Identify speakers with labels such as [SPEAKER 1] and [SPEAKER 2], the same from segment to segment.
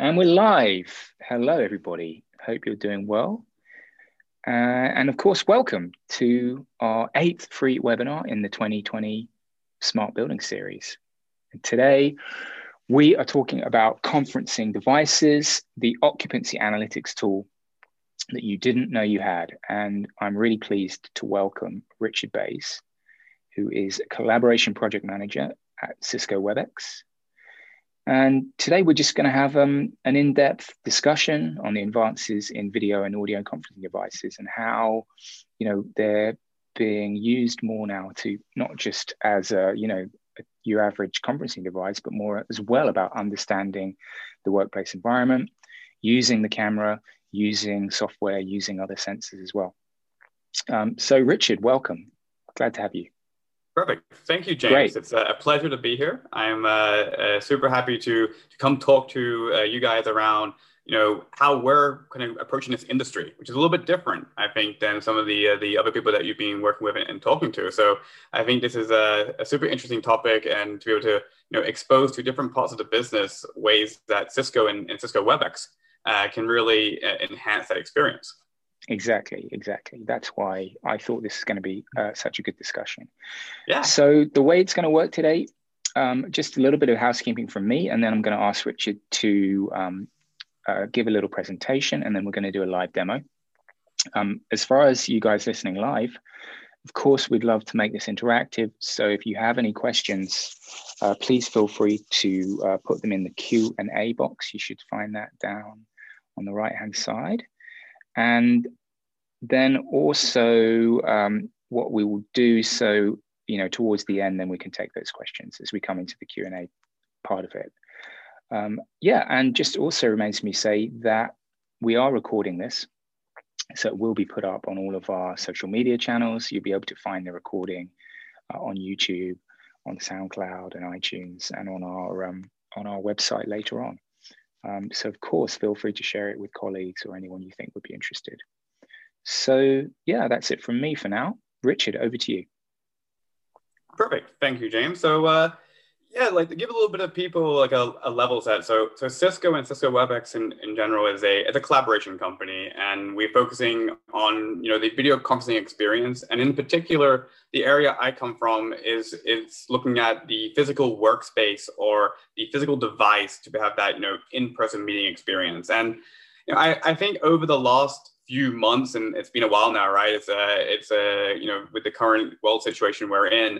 [SPEAKER 1] And we're live. Hello, everybody. Hope you're doing well. Uh, and of course, welcome to our eighth free webinar in the 2020 Smart Building Series. And today, we are talking about conferencing devices, the occupancy analytics tool that you didn't know you had. And I'm really pleased to welcome Richard Bays, who is a collaboration project manager at Cisco WebEx and today we're just going to have um, an in-depth discussion on the advances in video and audio conferencing devices and how, you know, they're being used more now to not just as a, you know, your average conferencing device, but more as well about understanding the workplace environment, using the camera, using software, using other sensors as well. Um, so, Richard, welcome. Glad to have you.
[SPEAKER 2] Perfect. Thank you, James. Great. It's a pleasure to be here. I'm uh, uh, super happy to, to come talk to uh, you guys around, you know, how we're kind of approaching this industry, which is a little bit different, I think, than some of the uh, the other people that you've been working with and, and talking to. So I think this is a, a, super interesting topic, and to be able to, you know, expose to different parts of the business ways that Cisco and, and Cisco WebEx uh, can really uh, enhance that experience.
[SPEAKER 1] Exactly, exactly. That's why I thought this is going to be uh, such a good discussion.
[SPEAKER 2] Yeah.
[SPEAKER 1] So the way it's going to work today, um, just a little bit of housekeeping from me, and then I'm going to ask Richard to um, uh, give a little presentation, and then we're going to do a live demo. Um, as far as you guys listening live, of course, we'd love to make this interactive. So if you have any questions, uh, please feel free to uh, put them in the Q and A box. You should find that down on the right hand side. And then also um, what we will do, so, you know, towards the end, then we can take those questions as we come into the Q&A part of it. Um, yeah, and just also remains me say that we are recording this. So it will be put up on all of our social media channels. You'll be able to find the recording uh, on YouTube, on SoundCloud and iTunes, and on our um, on our website later on. Um, so of course, feel free to share it with colleagues or anyone you think would be interested. So yeah, that's it from me for now. Richard, over to you.
[SPEAKER 2] Perfect. Thank you, James. So uh, yeah, like to give a little bit of people like a, a, level set. So, so Cisco and Cisco WebEx in, in general is a it's a collaboration company, and we're focusing on you know the video conferencing experience, and in particular, the area I come from is it's looking at the physical workspace or the physical device to have that you know in-person meeting experience. And you know, I, I think over the last few months, and it's been a while now, right? It's a, it's a, you know, with the current world situation we're in,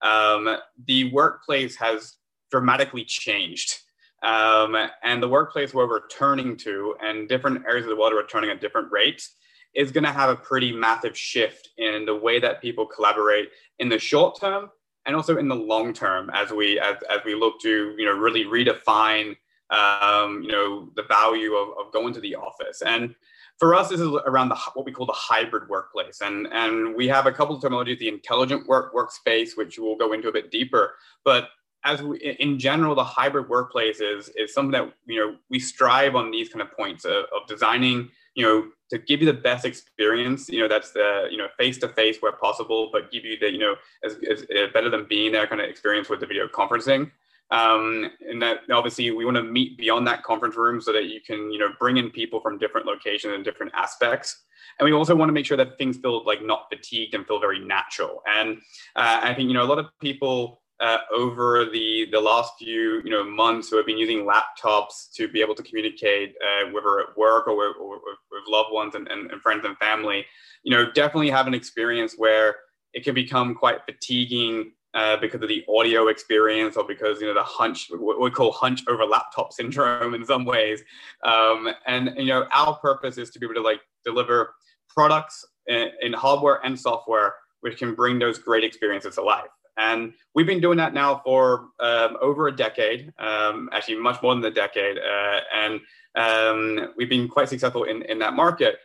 [SPEAKER 2] um, the workplace has dramatically changed. Um, and the workplace we're turning to, and different areas of the world are turning at different rates, is going to have a pretty massive shift in the way that people collaborate in the short term and also in the long term as we as, as we look to you know really redefine um, you know the value of, of going to the office and for us, this is around the what we call the hybrid workplace, and and we have a couple of terminologies: the intelligent work workspace, which we'll go into a bit deeper. But as we, in general, the hybrid workplace is is something that you know we strive on these kind of points of, of designing, you know, to give you the best experience. You know, that's the you know face to face where possible, but give you the you know as, as, as better than being there kind of experience with the video conferencing. Um, and that obviously we want to meet beyond that conference room so that you can, you know, bring in people from different locations and different aspects. And we also want to make sure that things feel like not fatigued and feel very natural. And uh, I think, you know, a lot of people uh, over the the last few you know months who have been using laptops to be able to communicate uh, whether at work or, with, or with loved ones and, and, and, friends and family you know definitely have an experience where it can become quite fatiguing uh, because of the audio experience or because you know the hunch what we call hunch over laptop syndrome in some ways. Um, and you know our purpose is to be able to like deliver products in, in hardware and software which can bring those great experiences to life. And we've been doing that now for um, over a decade um, actually much more than a decade uh, and um, we've been quite successful in, in that market.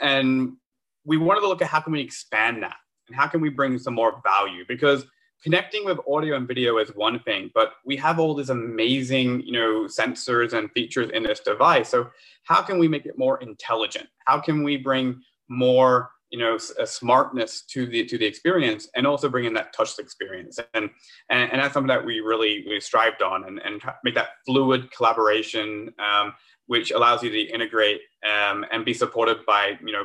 [SPEAKER 2] And we wanted to look at how can we expand that and how can we bring some more value? Because connecting with audio and video is one thing, but we have all these amazing, you know, sensors and features in this device. So how can we make it more intelligent? How can we bring more you know a smartness to the to the experience and also bring in that touch experience and and, and that's something that we really we strived on and, and make that fluid collaboration um, which allows you to integrate um, and be supported by you know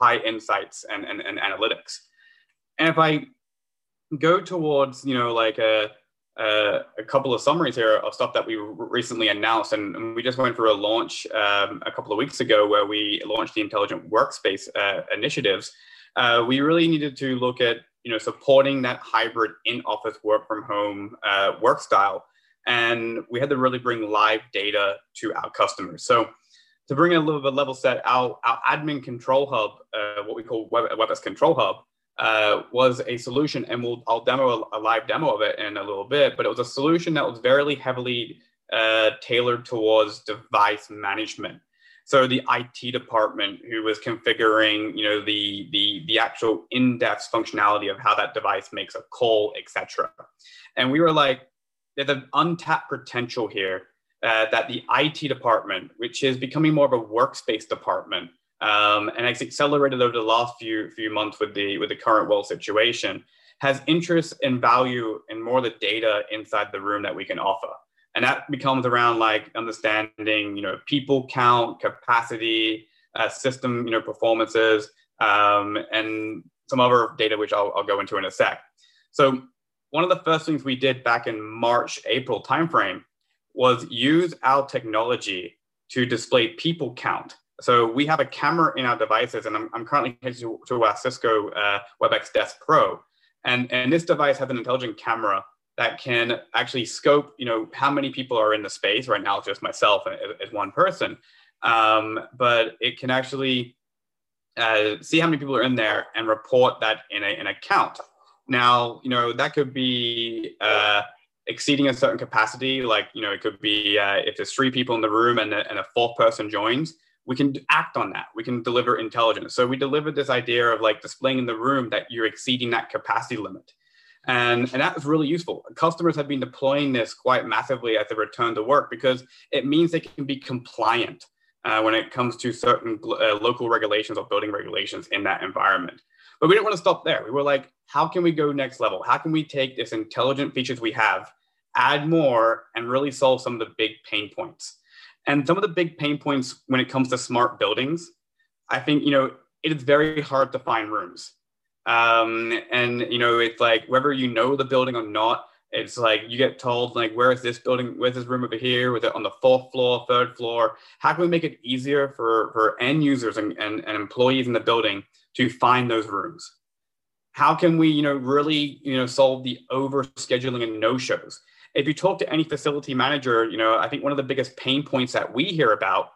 [SPEAKER 2] high insights and, and, and analytics and if i go towards you know like a a couple of summaries here of stuff that we recently announced. And, and we just went through a launch um, a couple of weeks ago where we launched the intelligent workspace uh, initiatives. Uh, we really needed to look at you know supporting that hybrid in-office work from home uh, work style, and we had to really bring live data to our customers. So to bring a little bit of level set, our, our admin control hub, uh, what we call Web, WebEx Control Hub, uh, was a solution, and we'll I'll demo a, a, live demo of it in a little bit. But it was a solution that was very heavily uh, tailored towards device management. So the IT department who was configuring, you know, the the the actual in-depth functionality of how that device makes a call, etc. And we were like, there's an untapped potential here uh, that the IT department, which is becoming more of a workspace department, um, and it's accelerated over the last few few months with the with the current world situation, has interest and value in more of the data inside the room that we can offer. And that becomes around like understanding, you know, people count, capacity, uh, system, you know, performances, um, and some other data which I'll, I'll go into in a sec. So one of the first things we did back in March, April timeframe was use our technology to display people count so we have a camera in our devices, and I'm, I'm currently headed to, to our Cisco uh, WebEx Desk Pro, and and this device has an intelligent camera that can actually scope, you know, how many people are in the space. Right now, just myself as, as one person, um, but it can actually uh, see how many people are in there and report that in a in a count. Now, you know, that could be. Uh, exceeding a certain capacity like you know it could be uh, if there's three people in the room and a, and a fourth person joins we can act on that. We can deliver intelligence. So we delivered this idea of like displaying in the room that you're exceeding that capacity limit. And, and that was really useful. Customers have been deploying this quite massively as they return to work because it means they can be compliant uh, when it comes to certain uh, local regulations or building regulations in that environment. But we didn't want to stop there. We were like, how can we go next level? How can we take this intelligent features we have, add more, and really solve some of the big pain points? And some of the big pain points when it comes to smart buildings, I think, you know, it is very hard to find rooms. Um, and, you know, it's like whether you know the building or not, it's like you get told, like, where is this building? Where's this room over here? Was it on the fourth floor, third floor? How can we make it easier for, for end users and, and, and employees in the building to find those rooms? How can we, you know, really, you know, solve the over scheduling and no shows? If you talk to any facility manager, you know, I think one of the biggest pain points that we hear about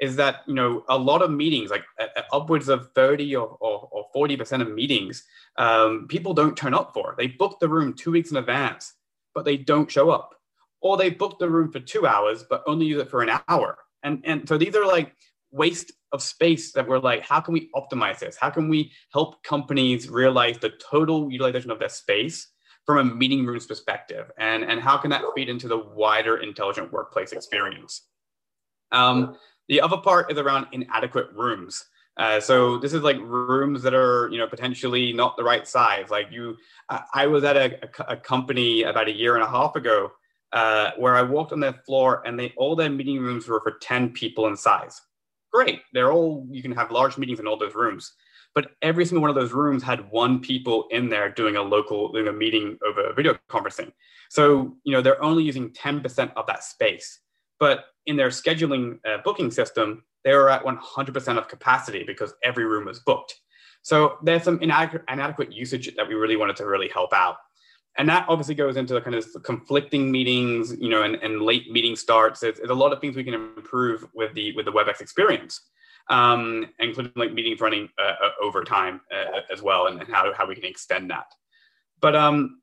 [SPEAKER 2] is that, you know, a lot of meetings, like uh, upwards of 30 or, or, or 40% of meetings, um, people don't turn up for. They book the room two weeks in advance, but they don't show up. Or they book the room for two hours, but only use it for an hour. And, and so these are like waste of space that we're like, how can we optimize this? How can we help companies realize the total utilization of their space from a meeting rooms perspective and, and how can that feed into the wider intelligent workplace experience? Um, the other part is around inadequate rooms. Uh, so this is like rooms that are you know potentially not the right size. Like you i was at a, a, company about a year and a half ago uh, where i walked on their floor and they all their meeting rooms were for 10 people in size. Great. They're all you can have large meetings in all those rooms but every single one of those rooms had one people in there doing a local doing a meeting over video conferencing. So you know they're only using 10% of that space. But in their scheduling uh, booking system they were at 100% of capacity because every room was booked. So there's some inadequate, inadequate usage that we really wanted to really help out. And that obviously goes into the kind of conflicting meetings you know and, and late meeting starts. There's, there's a lot of things we can improve with the with the webex experience um, including like meetings running uh, uh, over time uh, as well, and, how, how we can extend that. But um,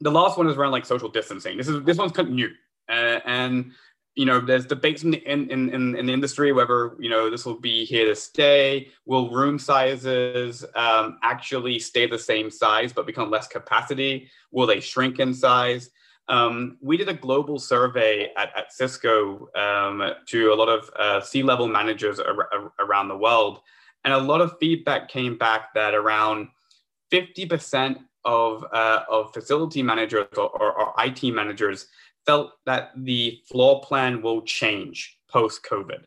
[SPEAKER 2] the last one is around like social distancing. This is this one's kind of new, uh, and you know there's debates in the in, in, in the industry whether you know this will be here to stay. Will room sizes um, actually stay the same size but become less capacity? Will they shrink in size? Um, we did a global survey at, at Cisco um, to a lot of uh, C-level managers ar- ar- around the world, And a lot of feedback came back that around 50% of, uh, of facility managers or, or, or IT managers felt that the floor plan will change post COVID.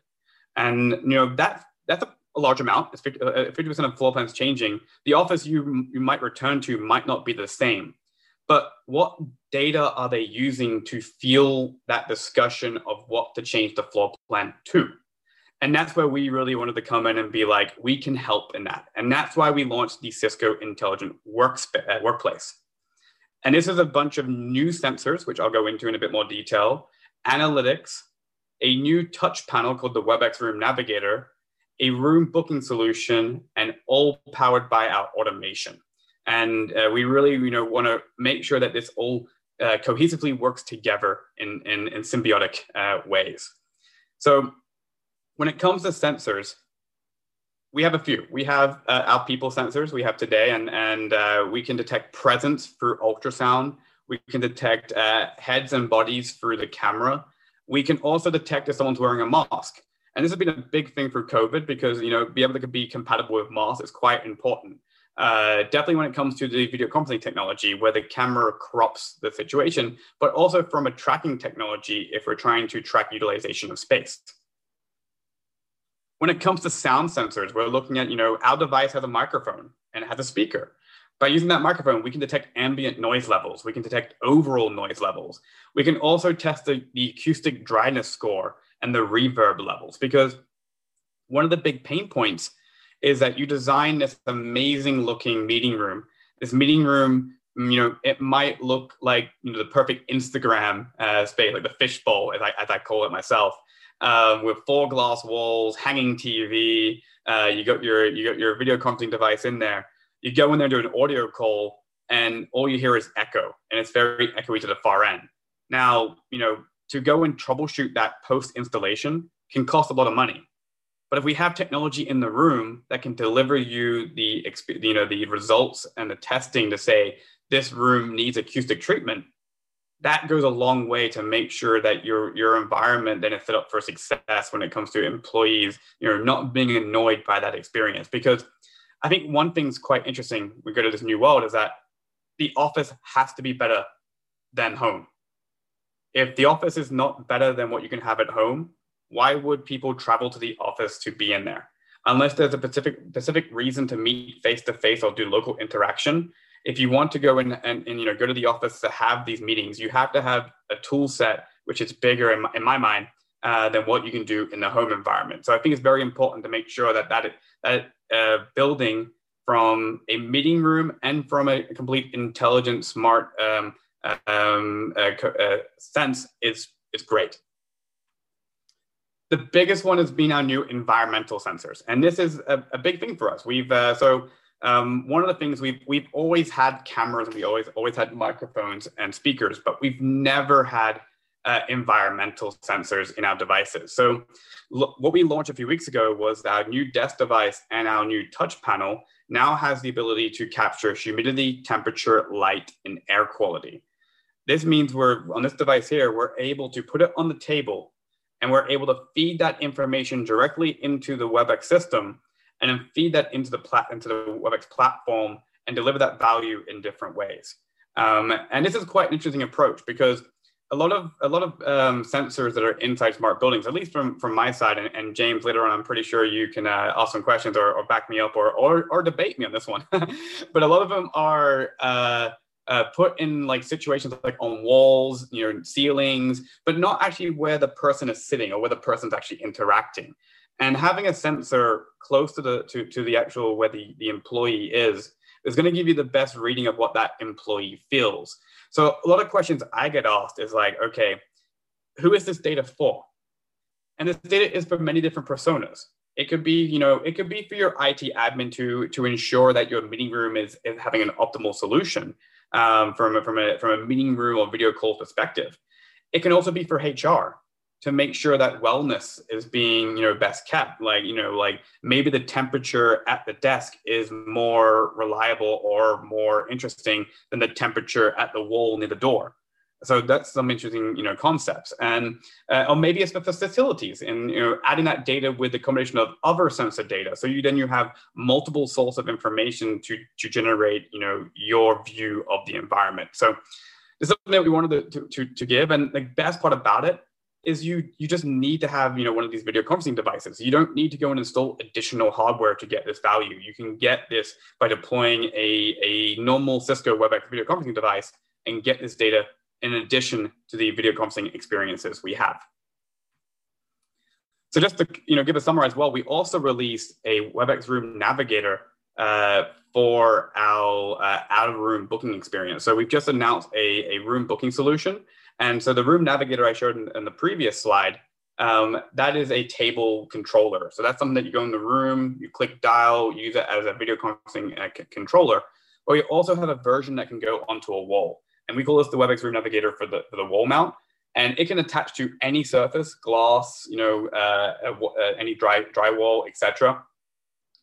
[SPEAKER 2] And you know that that's a, a large amount. It's 50, uh, percent of floor plans changing. The office you you might return to might not be the same. But what data are they using to fuel that discussion of what to change the floor plan to? And that's where we really wanted to come in and be like, we can help in that. And that's why we launched the Cisco Intelligent uh, Workplace. And this is a bunch of new sensors, which I'll go into in a bit more detail, analytics, a new touch panel called the WebEx Room Navigator, a room booking solution, and all powered by our automation. And uh, we really, you know, want to make sure that this all uh, cohesively works together in, in, in symbiotic uh, ways. So when it comes to sensors, we have a few. We have uh, our people sensors we have today, and, and uh, we can detect presence through ultrasound. We can detect uh, heads and bodies through the camera. We can also detect if someone's wearing a mask. And this has been a big thing for COVID because, you know, be able to be compatible with masks is quite important. Uh, definitely when it comes to the video conferencing technology where the camera crops the situation, but also from a tracking technology if we're trying to track utilization of space. When it comes to sound sensors, we're looking at, you know, our device has a microphone and it has a speaker. By using that microphone, we can detect ambient noise levels. We can detect overall noise levels. We can also test the, the acoustic dryness score and the reverb levels because one of the big pain points is that you design this amazing looking meeting room. This meeting room, you know, it might look like you know the perfect Instagram uh, space, like the fishbowl, as I, as I call it myself um, with four glass walls, hanging TV. Uh, you got your you got your video conferencing device in there. You go in there do an audio call, and all you hear is echo, and it's very echoey to the far end. Now, you know, to go and troubleshoot that post installation can cost a lot of money. But if we have technology in the room that can deliver you the you know the results and the testing to say this room needs acoustic treatment, that goes a long way to make sure that your your environment then is set up for success when it comes to employees you know not being annoyed by that experience. Because i think one thing's quite interesting we go to this new world is that the office has to be better than home. If the office is not better than what you can have at home why would people travel to the office to be in there unless there's a specific specific reason to meet face to face or do local interaction if you want to go in and, and, you know go to the office to have these meetings, you have to have a tool set which is bigger in my, in my mind uh, than what you can do in the home environment. So I think it's very important to make sure that that that uh, building from a meeting room and from a complete intelligent, smart um, um, uh, uh sense is is great. The biggest one has been our new environmental sensors, and this is a, a big thing for us. We've uh, so um, one of the things we've we've always had cameras and we always always had microphones and speakers, but we've never had uh, environmental sensors in our devices. So what we launched a few weeks ago was our new desk device and our new touch panel now has the ability to capture humidity, temperature, light, and air quality. This means we're on this device here, we're able to put it on the table and we're able to feed that information directly into the WebEx system and then feed that into the plat- into the WebEx platform and deliver that value in different ways. Um, and this is quite an interesting approach because a lot of a lot of um, sensors that are inside smart buildings, at least from from my side, and, and James later on, I'm pretty sure you can uh, ask some questions or, or back me up or, or or debate me on this one. but a lot of them are uh, uh, put in like situations like on walls, you know, ceilings, but not actually where the person is sitting or where the person's actually interacting. And having a sensor close to the to, to the actual where the, the employee is is going to give you the best reading of what that employee feels. So a lot of questions i get asked is like okay who is this data for? And this data is for many different personas. It could be you know it could be for your it admin to to ensure that your meeting room is, is having an optimal solution um, from, a, from, a, from a meeting room or video call perspective. It can also be for hr to make sure that wellness is being you know best kept. Like you know like maybe the temperature at the desk is more reliable or more interesting than the temperature at the wall near the door so that's some interesting, you know, concepts, and uh, or maybe it's the facilities, and you know, adding that data with the combination of other sensor data. So you then you have multiple source of information to to generate, you know, your view of the environment. So this is something that we wanted to, to, to give, and the best part about it is you you just need to have you know one of these video conferencing devices. You don't need to go and install additional hardware to get this value. You can get this by deploying a, a normal Cisco WebEx video conferencing device and get this data in addition to the video conferencing experiences we have. So just to you know give a summary as well, we also released a WebEx Room Navigator uh, for our uh, out of room booking experience. So we've just announced a, a room booking solution and so the room navigator I showed in, in the previous slide, um, that is a table controller. So that's something that you go in the room, you click dial, use it as a video conferencing uh, controller. But we also have a version that can go onto a wall. And we call this the WebEx Room Navigator for the, for the wall mount. And it can attach to any surface, glass, you know, uh, uh, any dry drywall, etc.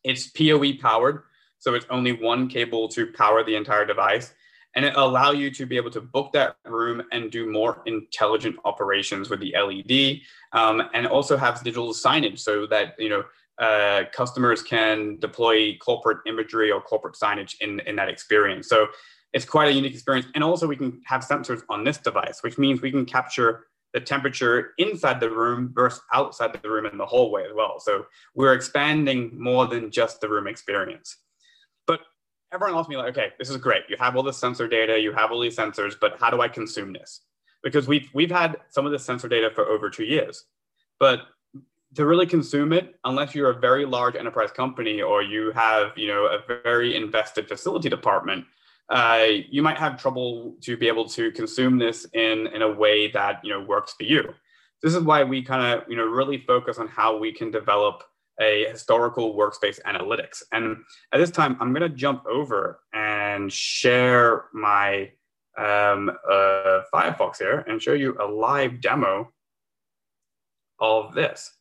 [SPEAKER 2] It's PoE powered, so it's only one cable to power the entire device and it allow you to be able to book that room and do more intelligent operations with the LED, um, and also have digital signage so that you know uh, customers can deploy corporate imagery or corporate signage in in that experience. So it's quite a unique experience, and also we can have sensors on this device, which means we can capture the temperature inside the room versus outside the room in the hallway as well. So we're expanding more than just the room experience But everyone asks me like, okay, this is great. You have all the sensor data, you have all these sensors, but how do I consume this? Because we've we've had some of the sensor data for over two years, but to really consume it, unless you're a very large enterprise company or you have you know a very invested facility department, uh, you might have trouble to be able to consume this in in a way that you know works for you. This is why we kind of you know really focus on how we can develop a historical workspace analytics. And at this time, I'm going to jump over and share my um, uh, Firefox here and show you a live demo of this.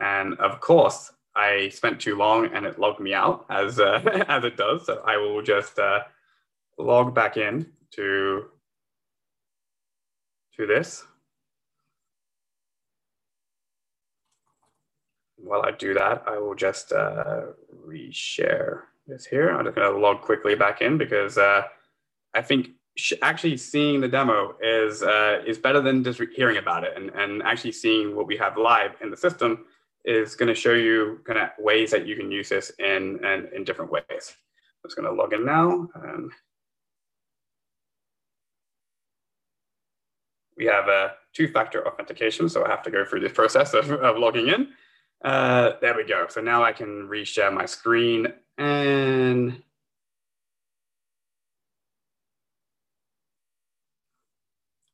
[SPEAKER 2] And of course, I spent too long and it logged me out as, uh, as it does. So I will just uh, log back in to, to this. while I do that, I will just uh, reshare this here. I'm just going to log quickly back in because uh, I think actually seeing the demo is uh, is better than just hearing about it, and and actually seeing what we have live in the system is going to show you kind of ways that you can use this in in, in different ways. I'm just going to log in now. And we have a two-factor authentication, so I have to go through this process of, of logging in. Uh, there we go. So now I can reshare my screen and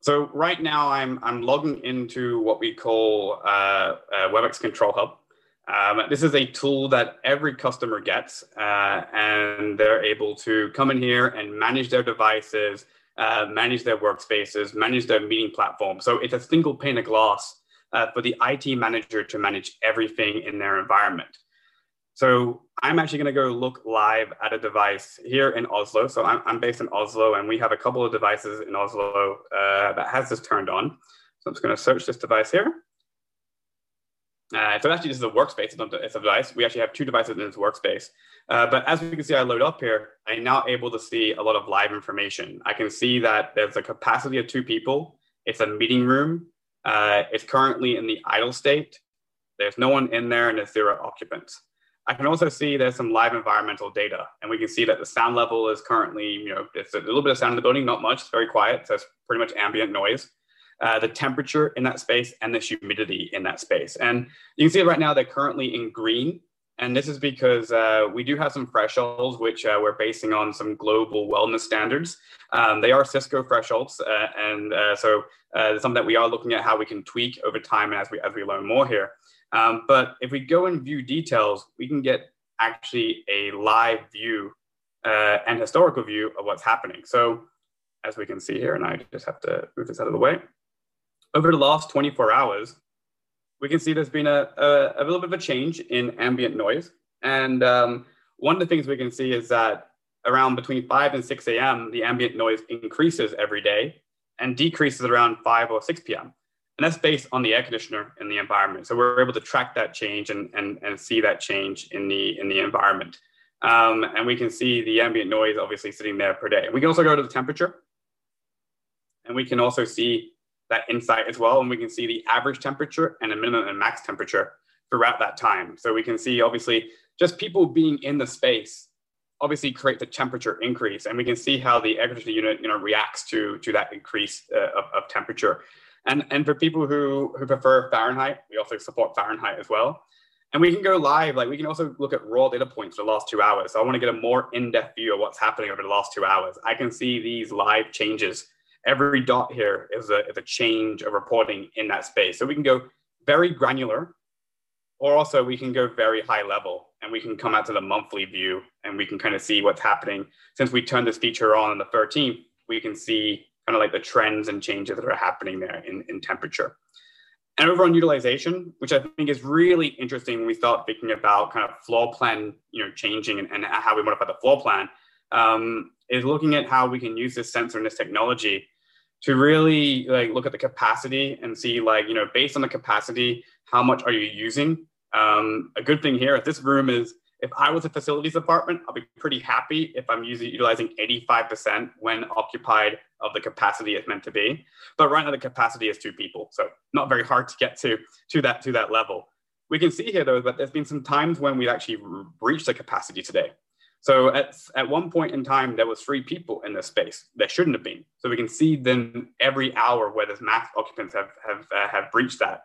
[SPEAKER 2] So right now I'm, I'm logging into what we call uh, WebEx Control Hub. Um, this is a tool that every customer gets, uh, and they're able to come in here and manage their devices, uh, manage their workspaces, manage their meeting platform. So it's a single pane of glass uh, for the IT manager to manage everything in their environment. So I'm actually going to go look live at a device here in Oslo. So I'm, I'm based in Oslo, and we have a couple of devices in Oslo uh, that has this turned on. So I'm just going to search this device here. Uh, so actually, this is a workspace. It's, not, it's a device. We actually have two devices in this workspace. Uh, but as we can see, I load up here. I'm now able to see a lot of live information. I can see that there's a capacity of two people. It's a meeting room. Uh, it's currently in the idle state. There's no one in there and there's zero occupants. I can also see there's some live environmental data, and we can see that the sound level is currently, you know, it's a little bit of sound in the building, not much, it's very quiet, so it's pretty much ambient noise. Uh, the temperature in that space and the humidity in that space. And you can see right now they're currently in green, and this is because uh, we do have some thresholds which uh, we're basing on some global wellness standards. Um, they are Cisco thresholds, uh, and uh, so uh, something that we are looking at how we can tweak over time as we as we learn more here. Um, but if we go and view details, we can get actually a live view and historical view of what's happening. So as we can see here, and I just have to move this out of the way. Over the last 24 hours, we can see there's been a, a, a little bit of a change in ambient noise. And um, one of the things we can see is that around between 5 and 6 a.m., the ambient noise increases every day. and decreases around 5 or 6 p.m. And that's based on the air conditioner in the environment. So we're able to track that change and, and, and see that change in the, in the environment. Um, and we can see the ambient noise obviously sitting there per day. We can also go to the temperature and we can also see that insight as well. And we can see the average temperature and a minimum and max temperature throughout that time. So we can see obviously just people being in the space obviously create the temperature increase and we can see how the air conditioner unit you know reacts to to that increase uh, of, of temperature and and for people who who prefer fahrenheit we also support fahrenheit as well and we can go live like we can also look at raw data points for the last two hours so i want to get a more in-depth view of what's happening over the last two hours i can see these live changes every dot here is a, is a change of reporting in that space so we can go very granular or also we can go very high level and we can come out to the monthly view and we can kind of see what's happening. Since we turned this feature on on the 13th, we can see kind of like the trends and changes that are happening there in, in temperature. And over on utilization, which I think is really interesting when we start thinking about kind of floor plan, you know, changing and, and how we modify the floor plan, um, is looking at how we can use this sensor and this technology to really like look at the capacity and see like, you know, based on the capacity, how much are you using um, a good thing here at this room is if I was a facilities department, I'll be pretty happy if I'm using utilizing 85% when occupied of the capacity it's meant to be. But right now the capacity is two people, so not very hard to get to to that to that level. We can see here though that there's been some times when we've actually reached the capacity today. So at, at one point in time, there was three people in this space. There shouldn't have been. So we can see then every hour where this max occupants have have uh, have breached that.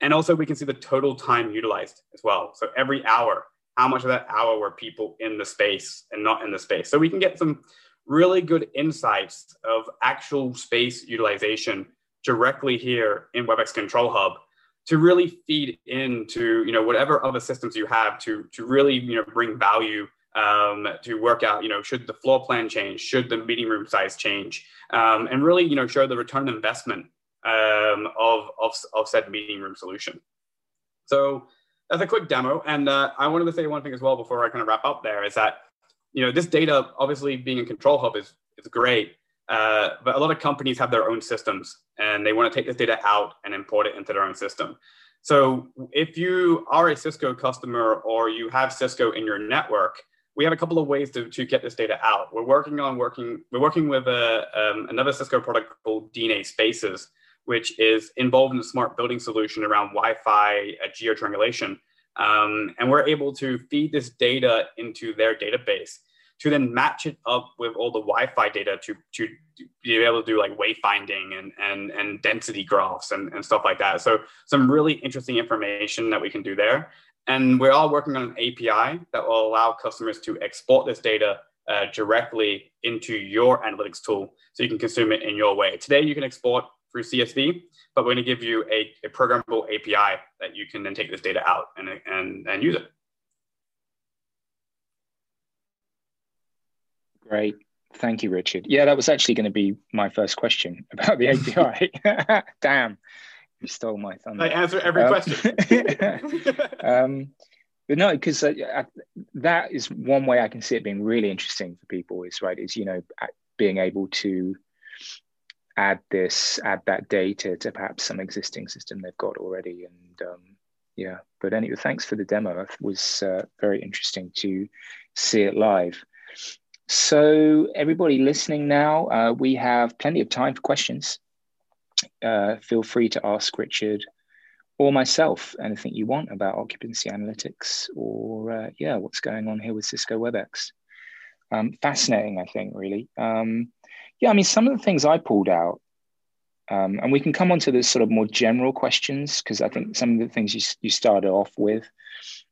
[SPEAKER 2] And also we can see the total time utilized as well. So every hour, how much of that hour were people in the space and not in the space. So we can get some really good insights of actual space utilization directly here in WebEx Control Hub to really feed into you know whatever other systems you have to to really you know bring value um, to work out you know should the floor plan change should the meeting room size change um, and really you know show the return on investment um, of, of, of said meeting room solution. So that's a quick demo. And uh, I wanted to say one thing as well before I kind of wrap up there is that, you know, this data obviously being in control hub is, is great, uh, but a lot of companies have their own systems and they want to take this data out and import it into their own system. So if you are a Cisco customer or you have Cisco in your network, we have a couple of ways to, to get this data out. We're working on working, we're working with a, um, another Cisco product called DNA Spaces, which is involved in the smart building solution around Wi-Fi uh, geotriangulation. Um, and we're able to feed this data into their database to then match it up with all the Wi-Fi data to, to be able to do like wayfinding and, and, and density graphs and, and stuff like that. So some really interesting information that we can do there. And we're all working on an API that will allow customers to export this data uh, directly into your analytics tool so you can consume it in your way. Today, you can export through CSV, but we're going to give you a, a programmable API that you can then take this data out and, and, and use it.
[SPEAKER 1] Great. Thank you, Richard. Yeah, that was actually going to be my first question about the API. Damn, you stole my thunder.
[SPEAKER 2] I answer every um, question.
[SPEAKER 1] um, but no, because uh, that is one way I can see it being really interesting for people. Is right is you know being able to add this, add that data to perhaps some existing system they've got already. And um, yeah, but anyway, thanks for the demo. It was uh, very interesting to see it live. So everybody listening now, uh, we have plenty of time for questions. Uh, feel free to ask Richard or myself anything you want about occupancy analytics or uh, yeah, what's going on here with Cisco WebEx. Um, fascinating, I think, really. Um, yeah, I mean, some of the things I pulled out, um, and we can come on to the sort of more general questions because I think some of the things you, you started off with,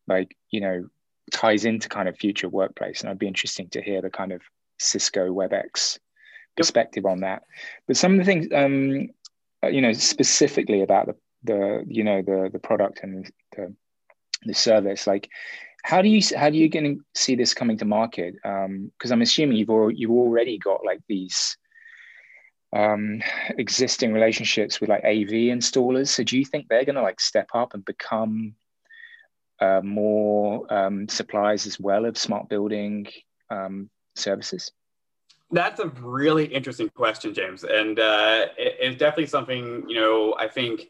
[SPEAKER 1] like, you know, ties into kind of future workplace. And I'd be interesting to hear the kind of Cisco WebEx perspective on that. But some of the things, um, you know, specifically about the, the you know, the, the product and the, the service, like, how do you how do you going to see this coming to market? Because um, I'm assuming you've al- you've already got like these um, existing relationships with like AV installers. So do you think they're going to like step up and become uh, more um, suppliers as well of smart building um, services?
[SPEAKER 2] That's a really interesting question, James, and uh, it, it's definitely something you know. I think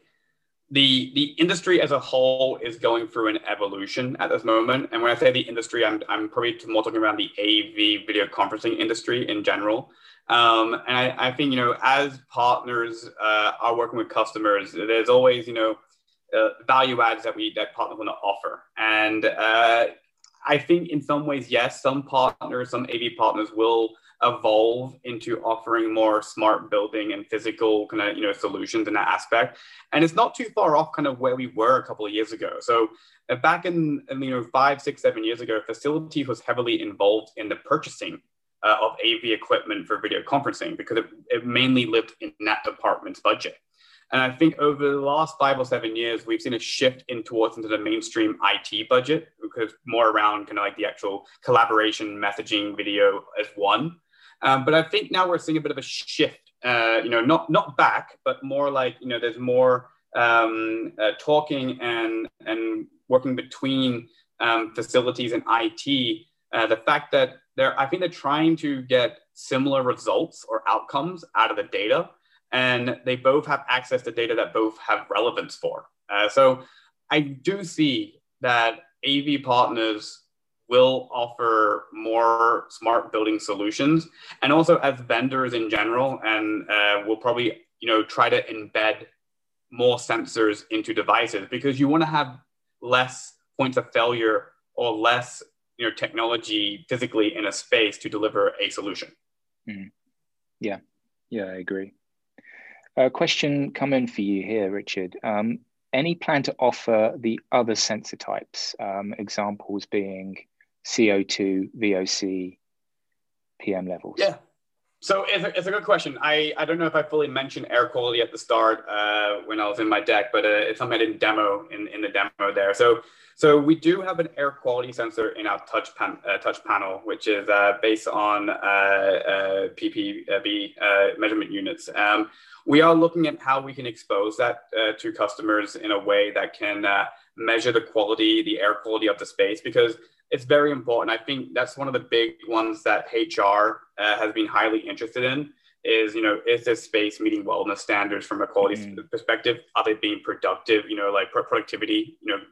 [SPEAKER 2] the the industry as a whole is going through an evolution at this moment. And when I say the industry, I'm I'm probably more talking about the AV video conferencing industry in general. Um, and I, I, think you know, as partners uh, are working with customers, there's always you know uh, value adds that we that partners want to offer. And uh, I think in some ways, yes, some partners, some AV partners will evolve into offering more smart building and physical kind of you know solutions in that aspect. And it's not too far off kind of where we were a couple of years ago. So uh, back in, you know five six seven years ago facilities was heavily involved in the purchasing uh, of av equipment for video conferencing because it, it mainly lived in that department's budget. And I think over the last five or seven years, we've seen a shift in towards into the mainstream IT budget because more around kind of like the actual collaboration, messaging, video as one. Um, but I think now we're seeing a bit of a shift. Uh, you know, not not back, but more like you know, there's more um, uh, talking and and working between um, facilities and IT. Uh, the fact that they're, I think they're trying to get similar results or outcomes out of the data, and they both have access to data that both have relevance for. Uh, so I do see that AV partners will offer more smart building solutions. And also as vendors in general and uh, we'll probably you know try to embed more sensors into devices because you want to have less points of failure or less you know technology physically in a space to deliver a solution.
[SPEAKER 1] Mm. yeah. Yeah i agree. A question coming for you here richard. Um, any plan to offer the other sensor types? Um, examples being CO2, VOC, PM levels?
[SPEAKER 2] Yeah. So it's a, it's a good question. I, I don't know if I fully mentioned air quality at the start uh, when I was in my deck, but uh, it's something I didn't demo in, in the demo there. So so we do have an air quality sensor in our touch, pan, uh, touch panel, which is uh, based on uh, uh PPB measurement units. Um, we are looking at how we can expose that to customers in a way that can measure the quality, the air quality of the space, because it's very important. I think that's one of the big ones that HR uh, has been highly interested in. Is you know is this space meeting wellness standards from a quality mm. perspective? Are they being productive? You know, like productivity. You know,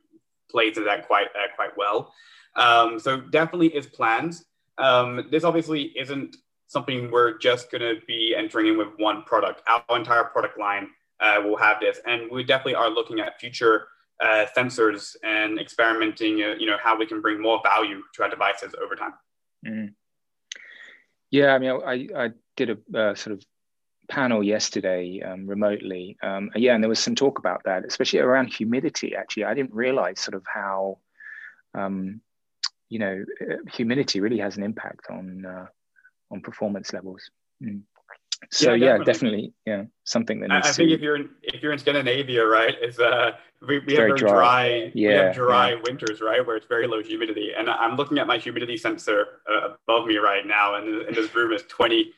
[SPEAKER 2] plays to that quite uh, quite well. Um, so definitely is plans. Um, this obviously isn't something we're just going to be entering in with one product. Our entire product line uh, will have this, and we definitely are looking at future uh, sensors and experimenting, uh, you know, how we can bring more value to our devices over time.
[SPEAKER 1] Mm. Yeah, I mean, I, I did a uh, sort of panel yesterday um, remotely. Um, yeah, and there was some talk about that, especially around humidity. Actually, I didn't realize sort of how, um, you know, uh, humidity really has an impact on uh, on performance levels. Mm so yeah, definitely. yeah, definitely, yeah, something that needs
[SPEAKER 2] I, I think if you're in if you're in Scandinavia, right, is uh we, we have very dry. dry. yeah, we have dry yeah. winters, right, where it's very low humidity. And I'm looking at my humidity sensor uh, above me right now, and, and this room is 20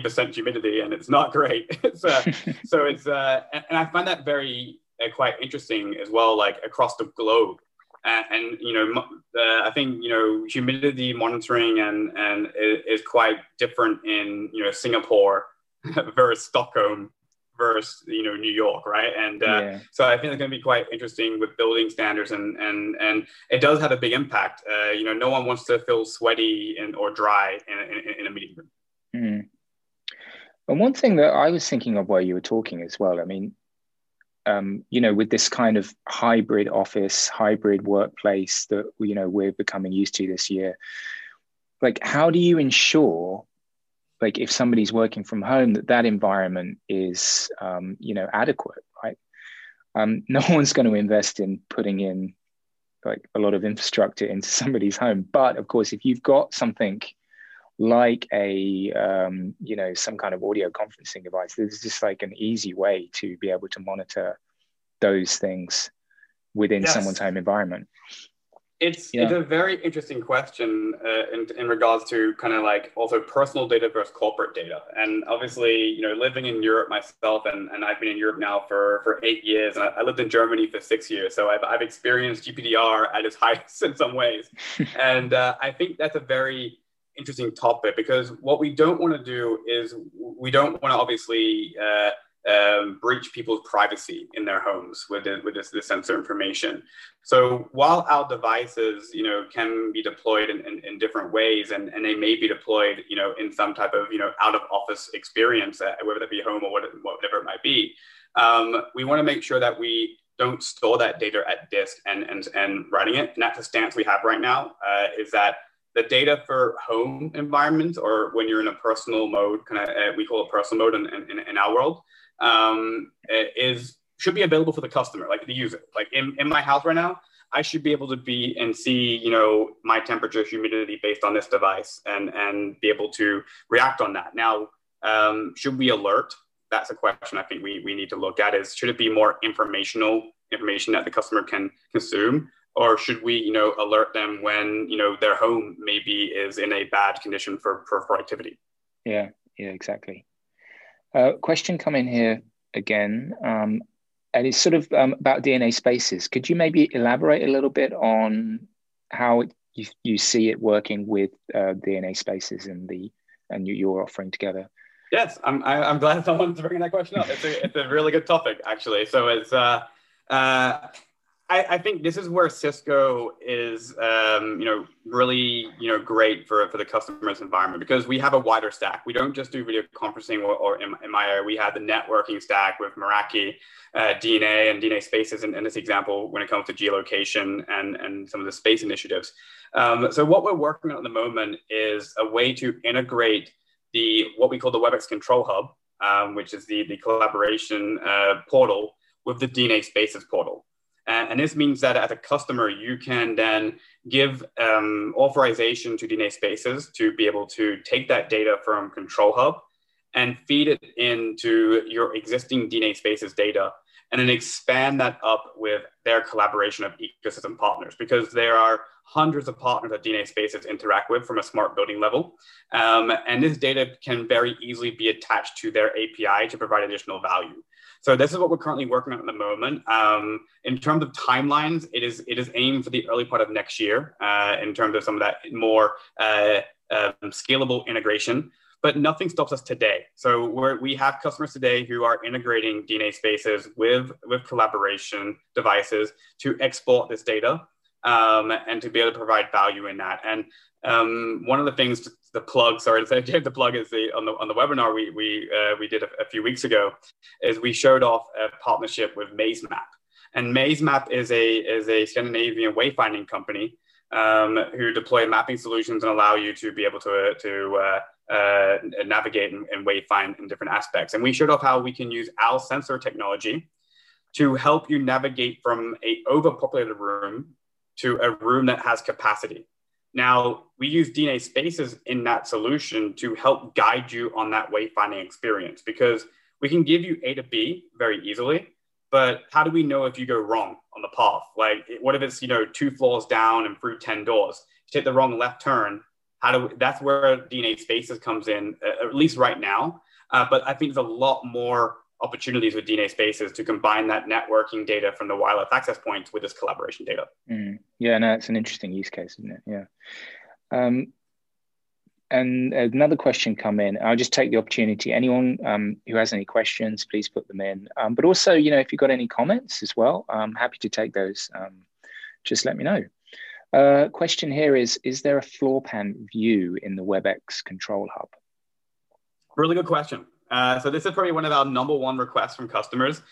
[SPEAKER 2] percent humidity, and it's not great. it's, uh, so it's uh, and, and, I find that very uh, quite interesting as well, like across the globe. And, and you know, uh, I think you know humidity monitoring and and is, is quite different in you know Singapore versus Stockholm versus you know New York, right? And uh, yeah. so I think it's going to be quite interesting with building standards, and and and it does have a big impact. Uh, you know, no one wants to feel sweaty and or dry in, in, in a meeting room.
[SPEAKER 1] Mm. And one thing that I was thinking of while you were talking as well, I mean, um, you know, with this kind of hybrid office, hybrid workplace that you know we're becoming used to this year, like how do you ensure like if somebody's working from home that that environment is um, you know adequate right? Um, no one's going to invest in putting in like a lot of infrastructure into somebody's home. But of course if you've got something like a um, you know some kind of audio conferencing device there's just like an easy way to be able to monitor those things within yes. someone's home environment
[SPEAKER 2] it's yeah. it's a very interesting question uh, in, in regards to kind of like also personal data versus corporate data. And obviously, you know, living in Europe myself, and, and I've been in Europe now for, for eight years, and I, I lived in Germany for six years. So I've, I've experienced GDPR at its highest in some ways. and uh, I think that's a very interesting topic because what we don't want to do is we don't want to obviously uh, um, breach people's privacy in their homes with, the, with this, this sensor information. So while our devices, you know, can be deployed in, in, in, different ways, and, and they may be deployed, you know, in some type of, you know, out of office experience, uh, whether that be home or whatever it might be, um, we want to make sure that we don't store that data at disk and, and, and writing it. And that's the stance we have right now, uh, is that the data for home environments or when you're in a personal mode, kind of, uh, we call it personal mode in, in, in our world, um, is should be available for the customer, like the user. Like in, in my house right now, I should be able to be and see, you know, my temperature, humidity based on this device, and and be able to react on that. Now, um, should we alert? That's a question I think we we need to look at. Is should it be more informational information that the customer can consume, or should we, you know, alert them when you know their home maybe is in a bad condition for for productivity?
[SPEAKER 1] Yeah, yeah, exactly. Uh, question come in here again, um, and it's sort of um, about DNA spaces. Could you maybe elaborate a little bit on how it, you, you see it working with uh, DNA spaces and the and you, you're offering together?
[SPEAKER 2] Yes, I'm, I, am glad someone's bringing that question up. It's a, it's a really good topic, actually. So it's uh, uh, I, I, think this is where Cisco is, um, you know, really, you know, great for, for the customer's environment because we have a wider stack. We don't just do video conferencing or, or we have the networking stack with Meraki, uh, DNA and DNA spaces in, in, this example when it comes to geolocation and, and some of the space initiatives. Um, so what we're working on at the moment is a way to integrate the, what we call the WebEx Control Hub, um, which is the, the collaboration uh, portal with the DNA Spaces portal. And, this means that as a customer, you can then give um, authorization to DNA Spaces to be able to take that data from Control Hub and feed it into your existing DNA Spaces data and then expand that up with their collaboration of ecosystem partners because there are hundreds of partners that DNA Spaces interact with from a smart building level. Um, and this data can very easily be attached to their API to provide additional value. So this is what we're currently working on at the moment. Um, in terms of timelines, it is it is aimed for the early part of next year uh, in terms of some of that more uh, um, scalable integration. But nothing stops us today. So we're, we have customers today who are integrating DNA spaces with with collaboration devices to export this data um, and to be able to provide value in that. And um, one of the things the plug, sorry to say, the plug is the on the on the webinar we we uh, we did a, a, few weeks ago, is we showed off a partnership with MazeMap, and MazeMap is a is a Scandinavian wayfinding company um, who deploy mapping solutions and allow you to be able to to uh, uh, navigate and, and wayfind in different aspects. And we showed off how we can use our sensor technology to help you navigate from a overpopulated room to a room that has capacity. Now, we use DNA spaces in that solution to help guide you on that wayfinding experience because we can give you A to B very easily, but how do we know if you go wrong on the path? Like, what if it's, you know, two floors down and through 10 doors? You take the wrong left turn. How do we, that's where DNA spaces comes in, at least right now. Uh, but I think there's a lot more opportunities with DNA Spaces to combine that networking data from the wireless access points with this collaboration data.
[SPEAKER 1] Mm. Yeah, no, it's an interesting use case, isn't it? Yeah. Um, and another question come in. I'll just take the opportunity. Anyone um, who has any questions, please put them in. Um, but also, you know, if you've got any comments as well, I'm happy to take those. Um, just let me know. Uh, question here is, is there a floor plan view in the WebEx Control Hub?
[SPEAKER 2] Really good question. Uh, so this is probably one of our number one requests from customers.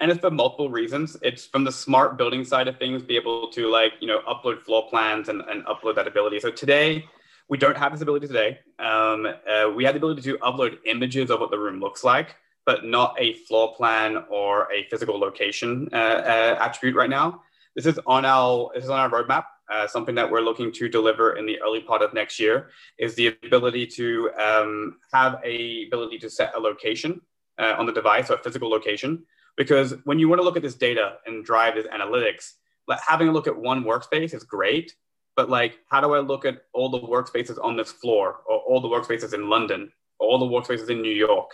[SPEAKER 2] And it's for multiple reasons. It's from the smart building side of things, be able to like, you know, upload floor plans and, and upload that ability. So today, we don't have this ability today. Um, uh, we have the ability to upload images of what the room looks like, but not a floor plan or a physical location uh, uh, attribute right now. This is on our this is on our roadmap uh, something that we're looking to deliver in the early part of next year is the ability to um, have a ability to set a location uh, on the device or a physical location. Because when you want to look at this data and drive this analytics, like having a look at one workspace is great. But like, how do I look at all the workspaces on this floor, or all the workspaces in London, or all the workspaces in New York?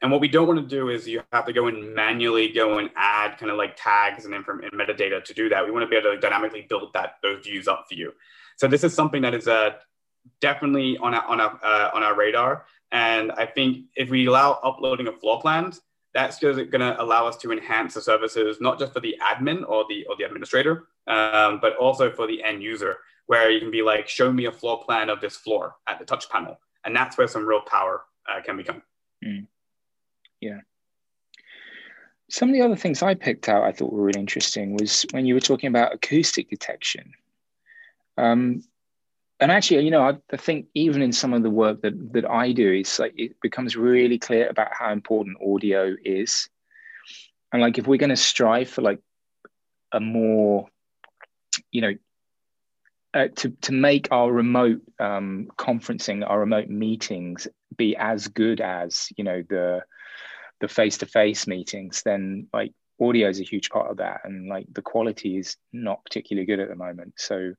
[SPEAKER 2] And what we don't want to do is you have to go and manually go and add kind of like tags and, inform- and metadata to do that. We want to be able to dynamically build that those views up for you. So this is something that is uh, definitely on our, on our, uh, on our radar. And I think if we allow uploading of floor plans, that's going to allow us to enhance the services, not just for the admin or the, or the administrator, um, but also for the end user, where you can be like, show me a floor plan of this floor at the touch panel. And that's where some real power uh, can become.
[SPEAKER 1] Mm. Yeah. Some of the other things I picked out I thought were really interesting was when you were talking about acoustic detection. Um, and actually, you know, I, I, think even in some of the work that that I do, it's like it becomes really clear about how important audio is. And like, if we're going to strive for like a more, you know, uh, to to make our remote um, conferencing, our remote meetings be as good as you know the the face to face meetings, then like audio is a huge part of that, and like the quality is not particularly good at the moment. So,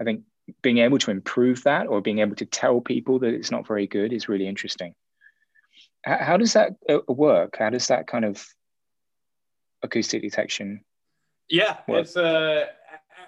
[SPEAKER 1] I think being able to improve that or being able to tell people that it's not very good is really interesting. How, how does that uh, work? How does that kind of acoustic detection?
[SPEAKER 2] Yeah, work? it's uh,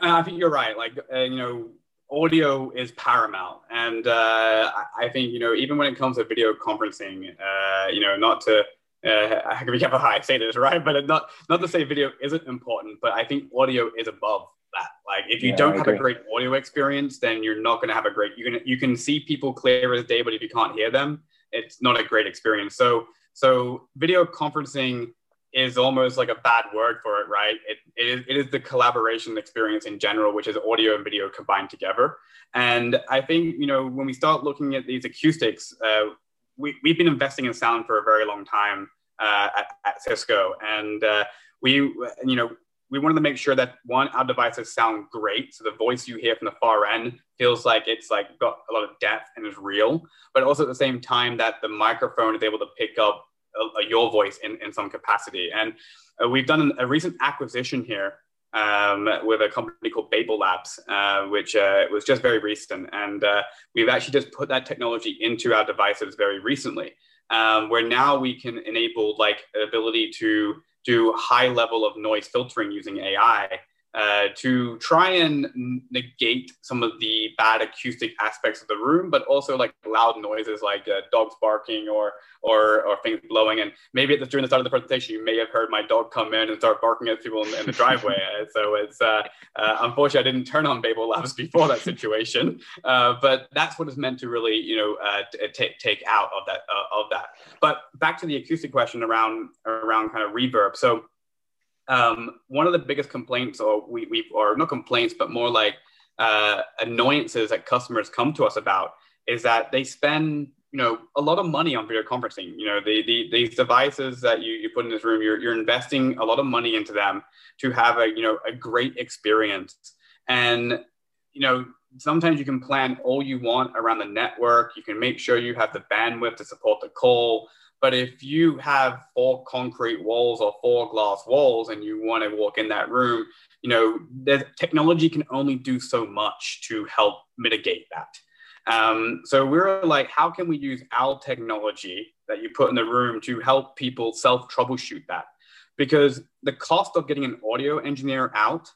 [SPEAKER 2] I think you're right. Like uh, you know, audio is paramount, and uh, I think you know even when it comes to video conferencing, uh, you know, not to uh, I can be careful how I say this, right? But not not to say video isn't important, but I think audio is above that. Like if you yeah, don't have a great audio experience, then you're not going to have a great. You can you can see people clear as day, but if you can't hear them, it's not a great experience. So so video conferencing is almost like a bad word for it, right? It, it, is, it is the collaboration experience in general, which is audio and video combined together. And I think, you know, when we start looking at these acoustics, uh, we, we've been investing in sound for a very long time at, at, Cisco. And uh, we, you know, we wanted to make sure that one, our devices sound great. So the voice you hear from the far end feels like it's like got a lot of depth and is real, but also at the same time that the microphone is able to pick up a, a, your voice in, in some capacity. And uh, we've done a recent acquisition here um, with a company called BabbleLabs, uh, which uh, was just very recent. And uh, we've actually just put that technology into our devices very recently, um, where now we can enable like ability to do high level of noise filtering using AI uh, to try and negate some of the bad acoustic aspects of the room, but also like loud noises like uh, dogs barking or or or things blowing. And maybe the, during the start of the presentation, you may have heard my dog come in and start barking at people in, in the driveway. So it's uh, uh, unfortunately I didn't turn on BabbleLabs before that situation, uh, but that's what is meant to really you know take take out of that of that. But back to the acoustic question around around kind of reverb. So um, one of the biggest complaints, or we, we or not complaints, but more like uh, annoyances that customers come to us about, is that they spend you know a lot of money on video conferencing. You know, the, the these devices that you, you put in this room, you're, you're investing a lot of money into them to have a you know a great experience. And you know, sometimes you can plan all you want around the network. You can make sure you have the bandwidth to support the call. But if you have four concrete walls or four glass walls and you want to walk in that room, you know, the technology can only do so much to help mitigate that. Um, so we're like, how can we use our technology that you put in the room to help people self troubleshoot that? Because the cost of getting an audio engineer out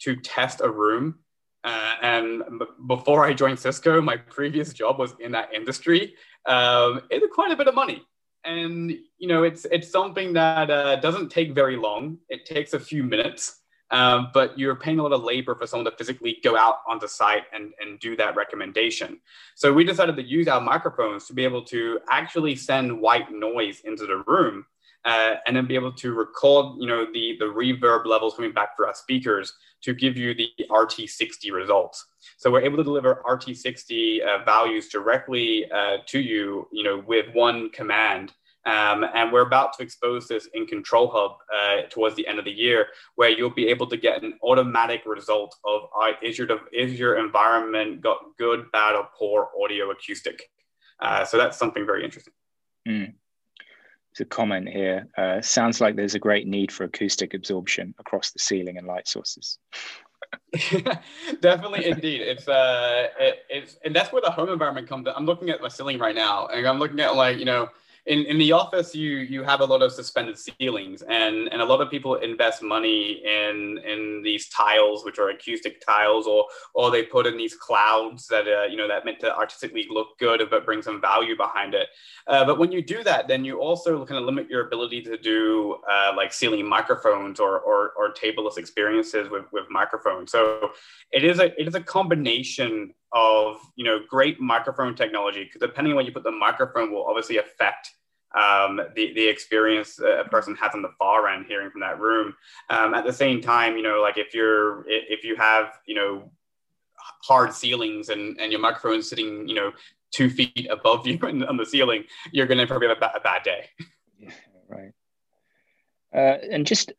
[SPEAKER 2] to test a room uh, and before I joined Cisco, my previous job was in that industry. Um, it's quite a bit of money and you know it's it's something that uh, doesn't take very long. It takes a few minutes, um, but you're paying a lot of labor for someone to physically go out onto site and, and do that recommendation. So we decided to use our microphones to be able to actually send white noise into the room. Uh, and then be able to record, you know, the the reverb levels coming back through our speakers to give you the RT60 results. So we're able to deliver RT60 uh, values directly uh, to you, you know, with one command. Um, and we're about to expose this in Control Hub uh, towards the end of the year, where you'll be able to get an automatic result of uh, is your is your environment got good, bad, or poor audio acoustic. Uh, so that's something very interesting.
[SPEAKER 1] Mm. A comment here. Uh, sounds like there's a great need for acoustic absorption across the ceiling and light sources.
[SPEAKER 2] Definitely, indeed. It's uh, it, it's and that's where the home environment comes. In. I'm looking at my ceiling right now, and I'm looking at like you know, in, in the office you you have a lot of suspended ceilings and and a lot of people invest money in in these tiles which are acoustic tiles or or they put in these clouds that uh, you know that meant to artistically look good but bring some value behind it. Uh, but when you do that then you also kind of limit your ability to do uh, like ceiling microphones or or, or tableless experiences with with microphones. So it is a it is a combination of you know great microphone technology because depending on where you put the microphone will obviously affect um, the the experience a person has on the far end hearing from that room. Um, at the same time, you know, like if you're if you have you know hard ceilings and and your microphone sitting you know two feet above you on the ceiling, you're going to probably have a, a bad day.
[SPEAKER 1] Yeah, right. Uh, and just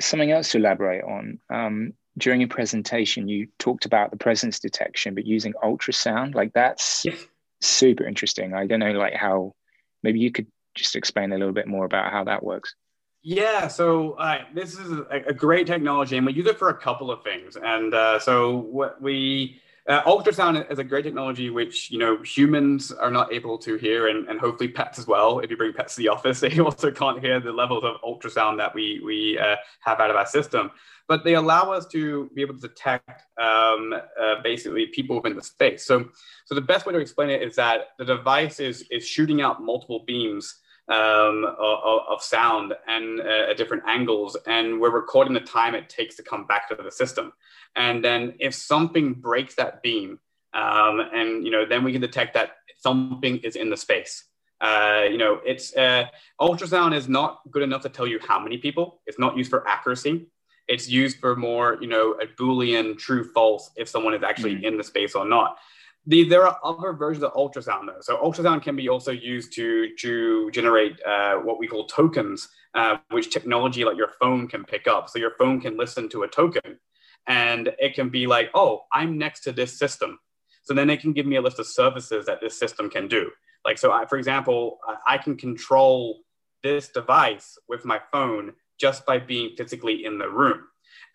[SPEAKER 1] something else to elaborate on. Um, during your presentation, you talked about the presence detection, but using ultrasound. Like that's yes. super interesting. I don't know, like how. Maybe you could just explain a little bit more about how that works.
[SPEAKER 2] Yeah, so uh, this is a, a, great technology, and we use it for a couple of things. And uh, so what we uh, ultrasound is a great technology which you know humans are not able to hear, and, and hopefully pets as well. If you bring pets to the office, they also can't hear the levels of ultrasound that we we uh, have out of our system. But they allow us to be able to detect um, uh, basically people within the space. So so the best way to explain it is that the device is is shooting out multiple beams um, of, of, sound and uh, at different angles, and we're recording the time it takes to come back to the system. And then if something breaks that beam, um, and you know, then we can detect that something is in the space. Uh, you know, it's uh, ultrasound is not good enough to tell you how many people. It's not used for accuracy. It's used for more, you know, a boolean true false if someone is actually mm-hmm. in the space or not. The, there are other versions of ultrasound though. So ultrasound can be also used to to generate uh, what we call tokens, uh, which technology like your phone can pick up. So your phone can listen to a token, and it can be like, oh, I'm next to this system. So then it can give me a list of services that this system can do. Like so, I, for example, I can control this device with my phone just by being physically in the room.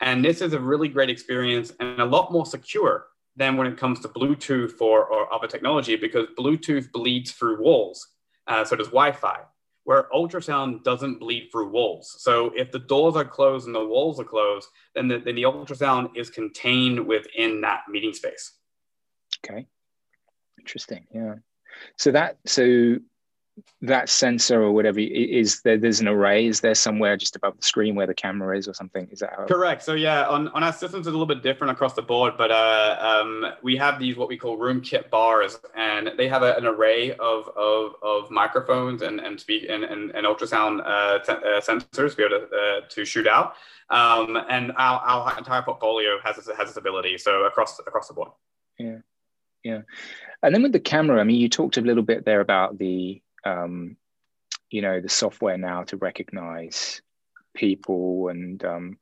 [SPEAKER 2] And this is a really great experience and a lot more secure than when it comes to Bluetooth or, or other technology because Bluetooth bleeds through walls. Uh, so does Wi-Fi, where ultrasound doesn't bleed through walls. So if the doors are closed and the walls are closed, then the, then the ultrasound is contained within that meeting space.
[SPEAKER 1] Okay, interesting. Yeah. So that so that sensor or whatever is there there's an array is there somewhere just above the screen where the camera is or something? Is that
[SPEAKER 2] correct. So yeah on, on our systems it's a little bit different across the board but uh, um, we have these what we call room kit bars and they have a, an array of, of, of microphones and and speak and, and, and ultrasound uh, t- uh, sensors to be able to, uh, to shoot out. Um, and our, our entire portfolio has this, has this ability so across across the board.
[SPEAKER 1] Yeah. Yeah. And then with the camera i mean you talked a little bit there about the um, you know the software now to recognize people and um,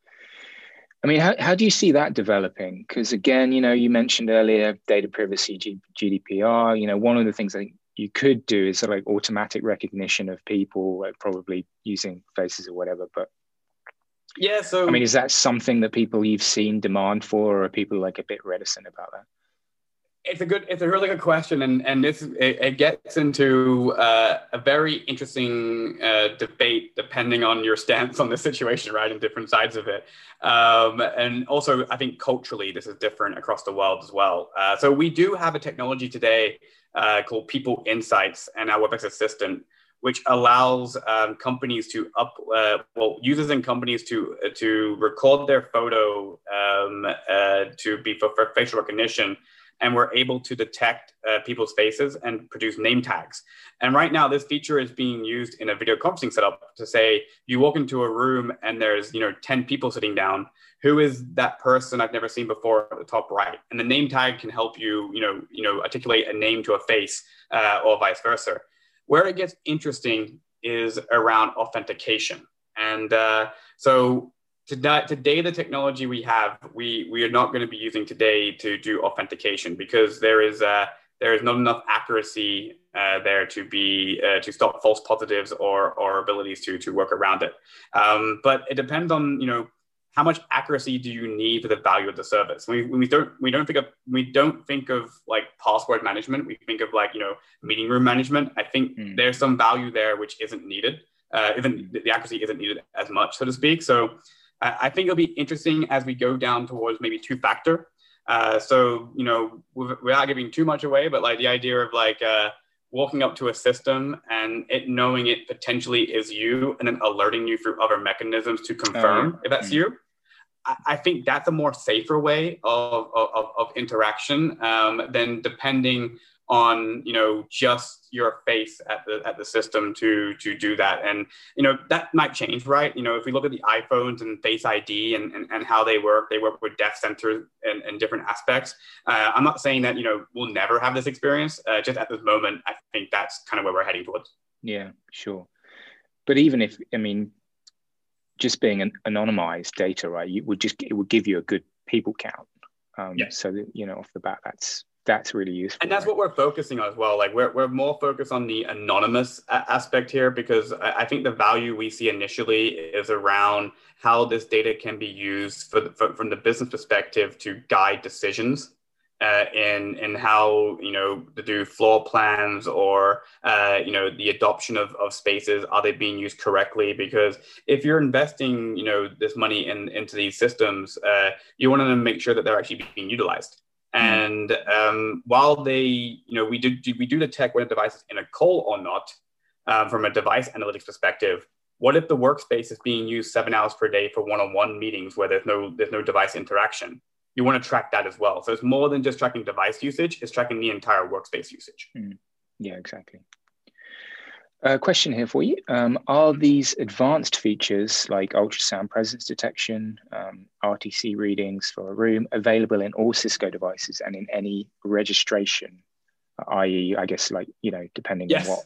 [SPEAKER 1] I mean, how, how do you see that developing? Because again, you know, you mentioned earlier data privacy, G- GDPR. You know, one of the things I think you could do is sort of like automatic recognition of people, like probably using faces or whatever. But
[SPEAKER 2] yeah, so
[SPEAKER 1] I mean, is that something that people you've seen demand for, or are people like a bit reticent about that?
[SPEAKER 2] It's a good it's a really good question and and this it, it gets into uh, a very interesting uh, debate depending on your stance on the situation right and different sides of it. Um, and also i think culturally this is different across the world as well. Uh, so we do have a technology today uh, called people insights and our webex assistant which allows um, companies to up uh, well users and companies to to record their photo um, uh, to be for, for facial recognition and we're able to detect uh, people's faces and produce name tags. And right now, this feature is being used in a video conferencing setup to say you walk into a room and there's you know 10 people sitting down. Who is that person I've never seen before at the top right? And the name tag can help you you know you know articulate a name to a face uh, or vice versa. Where it gets interesting is around authentication. And uh, so today, today the technology we have, we, we are not going to be using today to do authentication because there is, uh, there is not enough accuracy uh, there to be uh, to stop false positives or or abilities to to work around it. Um, but it depends on you know how much accuracy do you need for the value of the service? We, we don't we don't think of we don't think of like password management. We think of like you know meeting room management. I think mm. there's some value there which isn't needed. Uh, even the accuracy isn't needed as much, so to speak. So I think it'll be interesting as we go down towards maybe two factor. Uh, so you know without giving too much away, but like the idea of like uh, walking up to a system and it knowing it potentially is you and then alerting you through other mechanisms to confirm oh, if that's mm. you I think that's a more safer way of, of, of interaction um, than depending on you know just your face at the at the system to to do that and you know that might change right you know if we look at the iphones and face id and, and, and how they work they work with depth sensors and, and different aspects uh, i'm not saying that you know we'll never have this experience uh, just at this moment i think that's kind of where we're heading towards
[SPEAKER 1] yeah sure but even if i mean just being an anonymized data, right? You would just it would give you a good people count. Um, yeah. So that you know off the bat, that's that's really useful.
[SPEAKER 2] And that's what we're focusing on as well. Like we're we're more focused on the anonymous a- aspect here because I, I, think the value we see initially is around how this data can be used for, the, for from the business perspective to guide decisions uh, in in how you know to do floor plans or uh, you know the adoption of, of spaces are they being used correctly because if you're investing you know this money in into these systems uh, you want to make sure that they're actually being utilized. And um, while they you know we do, we do detect whether device is in a call or not uh, from a device analytics perspective what if the workspace is being used seven hours per day for one-on-one meetings where there's no there's no device interaction you want to track that as well. So it's more than just tracking device usage, it's tracking the entire workspace usage.
[SPEAKER 1] Mm. Yeah, exactly. A question here for you. Um, are these advanced features like ultrasound presence detection, um, RT60 readings for a room available in all Cisco devices and in any registration, i.e., I guess like, you know, depending yes. on what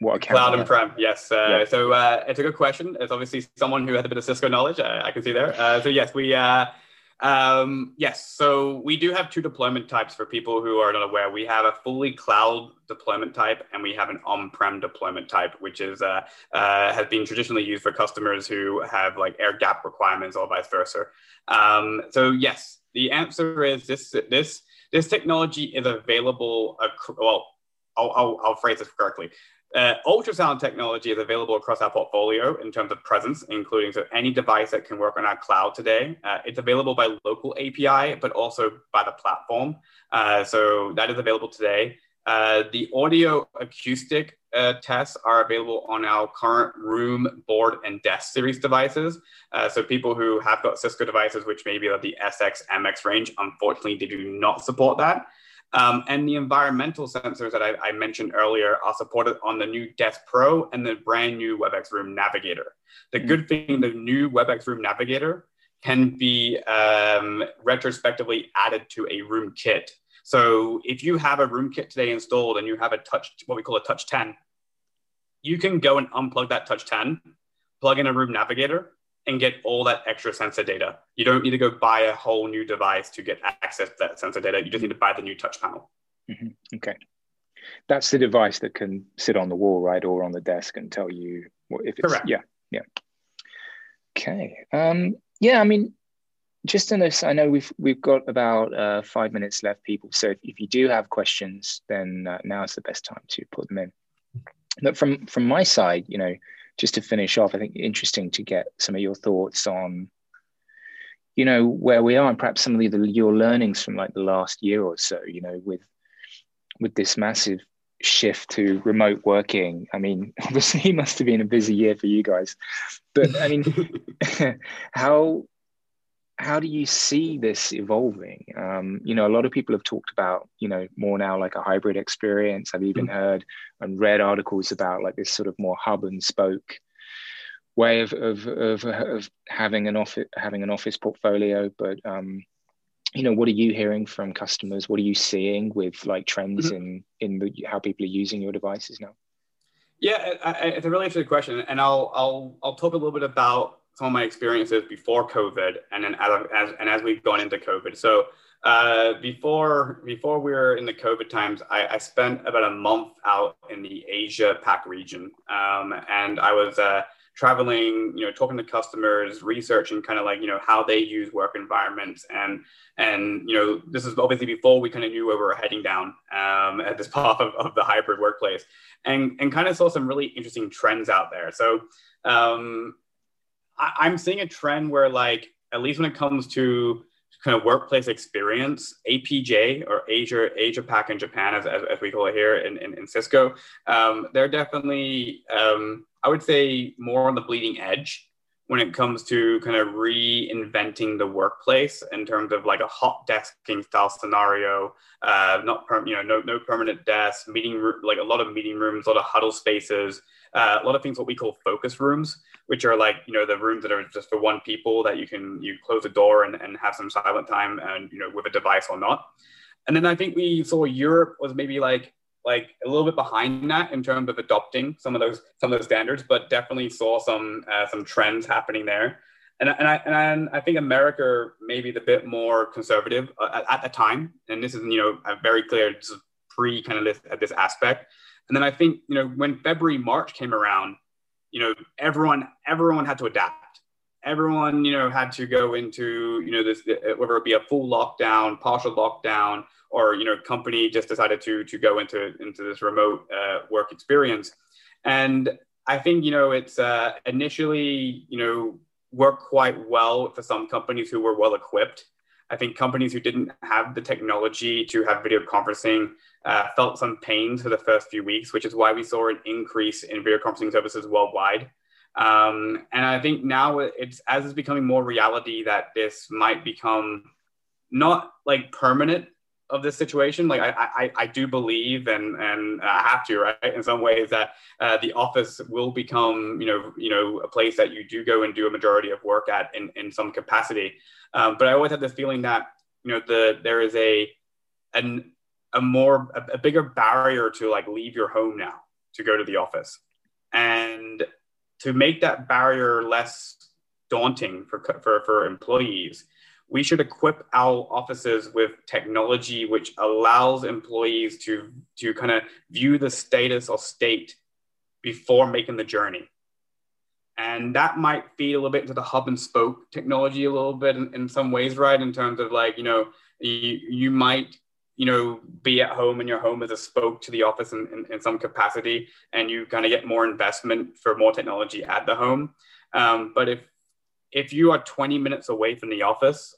[SPEAKER 1] what account
[SPEAKER 2] cloud and prem yes uh, yeah. so uh, it's a good question it's obviously someone who has a bit of cisco knowledge uh, i can see there uh, so yes we uh, um, yes, so we do have two deployment types for people who are not aware. We have a fully cloud deployment type, and we have an on-prem deployment type, which is uh, uh, has been traditionally used for customers who have like air gap requirements or vice versa. Um, so yes, the answer is this this this technology is available. well, I'll, I'll, I'll phrase this correctly. Uh, ultrasound technology is available across our portfolio in terms of presence, including so any device that can work on our cloud today. Uh, it's available by local API, but also by the platform. Uh, so that is available today. Uh, the audio acoustic uh, tests are available on our current room, board, and desk series devices. Uh, so people who have got Cisco devices, which maybe are the SX, MX range, unfortunately, they do not support that. Um, and the environmental sensors that I, I, mentioned earlier are supported on the new Desk Pro and the brand new WebEx Room Navigator. The mm-hmm. good thing, the new WebEx Room Navigator can be um, retrospectively added to a room kit. So if you have a room kit today installed and you have a touch, what we call a touch 10, you can go and unplug that touch 10, plug in a room navigator, and get all that extra sensor data. You don't need to go buy a whole new device to get access to that sensor data. You just need to buy the new touch panel.
[SPEAKER 1] Mm-hmm. Okay. That's the device that can sit on the wall, right, or on the desk and tell you what if it's
[SPEAKER 2] Correct.
[SPEAKER 1] yeah, yeah. Okay. Um, yeah, I mean, just in this, I know we've we've got about uh, five minutes left, people. So if, if you do have questions, then uh, now is the best time to put them in. But from from my side, you know, just to finish off, I think interesting to get some of your thoughts on, you know, where we are and perhaps some of the, your learnings from like the last year or so, you know, with with this massive shift to remote working. I mean, obviously it must have been a busy year for you guys. But I mean, how how do you see this evolving? Um, you know, a lot of people have talked about, you know, more now like a hybrid experience. I've even mm-hmm. heard and read articles about like this sort of more hub and spoke way of of, of, of having an office having an office portfolio. But um, you know, what are you hearing from customers? What are you seeing with like trends mm-hmm. in in the, how people are using your devices now?
[SPEAKER 2] Yeah, it's a really interesting question, and I'll I'll I'll talk a little bit about some of my experiences before COVID, and then as, as and as we've gone into COVID. So uh, before before we were in the COVID times, I, I, spent about a month out in the Asia Pac region, um, and I was uh, traveling, you know, talking to customers, researching kind of like, you know, how they use work environments. And, and, you know, this is obviously before we kind of knew where we were heading down um, at this path of, of the hybrid workplace and, and kind of saw some really interesting trends out there. So um, I, I'm seeing a trend where like, at least when it comes to kind of workplace experience, APJ or Asia Asia Pac in Japan, as, as, as, we call it here in, in, in Cisco, um, they're definitely, um, I would say, more on the bleeding edge when it comes to kind of reinventing the workplace in terms of like a hot desking style scenario, uh, not per, you know no no permanent desks, meeting like a lot of meeting rooms, a lot of huddle spaces, uh, a lot of things what we call focus rooms which are like you know the rooms that are just for one people that you can you close the door and, and have some silent time and you know with a device or not. And then i think we saw europe was maybe like like a little bit behind that in terms of adopting some of those some of those standards but definitely saw some uh, some trends happening there. And, and I and I think America maybe the bit more conservative uh, at, at, the time, and this is you know a very clear pre kind of this this aspect. And then I think you know when February March came around, you know, everyone everyone had to adapt. Everyone, you know, had to go into, you know, this whether it be a full lockdown, partial lockdown, or you know, company just decided to to go into into this remote uh, work experience. And I think you know it's uh, initially you know worked quite well for some companies who were well equipped. I think companies who didn't have the technology to have video conferencing uh, felt some pains for the first few weeks, which is why we saw an increase in video conferencing services worldwide. Um, and I think now it's as it's becoming more reality that this might become not like permanent of this situation. Like I, I, I do believe and and I have to right in some ways that uh, the office will become you know you know a place that you do go and do a majority of work at in in some capacity. Um, but I always have this feeling that you know the there is a an a more a, a bigger barrier to like leave your home now to go to the office and to make that barrier less daunting for, for, for employees we should equip our offices with technology which allows employees to to kind of view the status or state before making the journey and that might feed a little bit into the hub and spoke technology a little bit in, in some ways right in terms of like you know you, you might you know, be at home and your home is a spoke to the office in, in, in some capacity, and you kind of get more investment for more technology at the home. Um, but if if you are 20 minutes away from the office,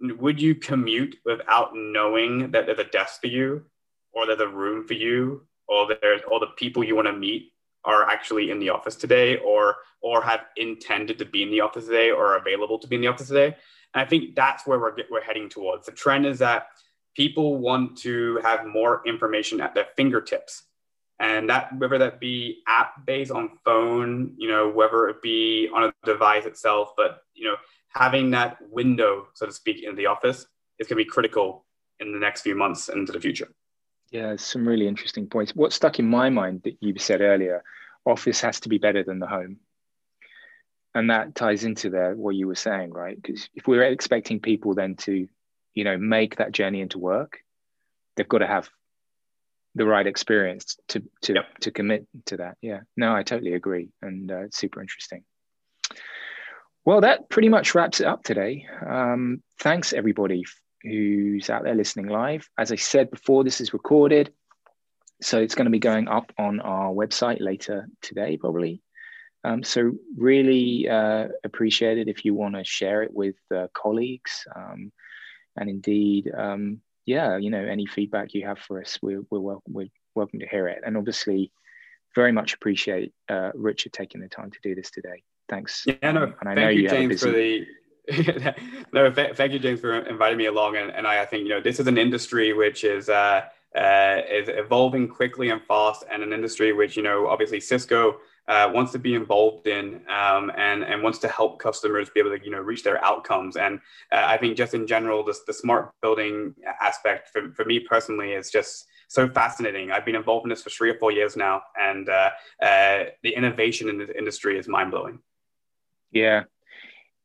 [SPEAKER 2] would you commute without knowing that there's a desk for you, or there's a room for you, or there's all the people you want to meet are actually in the office today, or or have intended to be in the office today, or available to be in the office today? And I think that's where we're we're heading towards. The trend is that people want to have more information at their fingertips and that whether that be app based on phone you know whether it be on a device itself but you know having that window so to speak in the office is going to be critical in the next few months and into the future.
[SPEAKER 1] Yeah some really interesting points. What stuck in my mind that you said earlier office has to be better than the home. And that ties into there what you were saying right? Because if we're expecting people then to you know make that journey into work they've got to have the right experience to to yep. to commit to that. Yeah. No i totally agree and uh, it's super interesting well that pretty much wraps it up today um, thanks everybody who's out there listening live as i said before this is recorded so it's going to be going up on our website later today probably um, so really uh, appreciate it if you want to share it with uh, colleagues um, and indeed, um, yeah, you know, any feedback you have for us, we're we're, wel- we're welcome to hear it. And obviously, very much appreciate uh, Richard taking the time to do this today. Thanks.
[SPEAKER 2] Yeah, no, and I thank you, James, for the. no, th- thank you, James, for inviting me along. And, and I, I think you know this is an industry which is. Uh, uh, is evolving quickly and fast, and an industry which you know obviously Cisco uh, wants to be involved in um, and and wants to help customers be able to you know reach their outcomes. And uh, I think just in general, this the smart building aspect for, for me personally is just so fascinating. I've been involved in this for three or four years now, and uh, uh the innovation in this industry is mind blowing.
[SPEAKER 1] Yeah,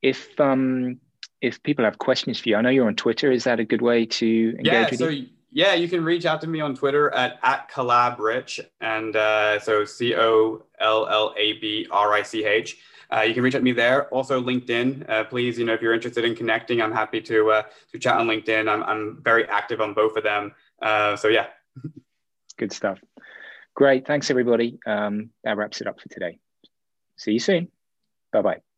[SPEAKER 1] if um if people have questions for you, I know you're on Twitter. Is that a good way to engage
[SPEAKER 2] yeah,
[SPEAKER 1] with
[SPEAKER 2] so
[SPEAKER 1] you?
[SPEAKER 2] yeah, you can reach out to me on Twitter at, at collabrich. And uh, so C O L L A B R I C H. Uh, you can reach out to me there. Also, LinkedIn. Uh, please, you know, if you're interested in connecting, I'm happy to uh, to chat on LinkedIn. I'm, I'm very active on both of them. Uh, so yeah.
[SPEAKER 1] Good stuff. Great. Thanks, everybody. Um, that wraps it up for today. See you soon. Bye bye.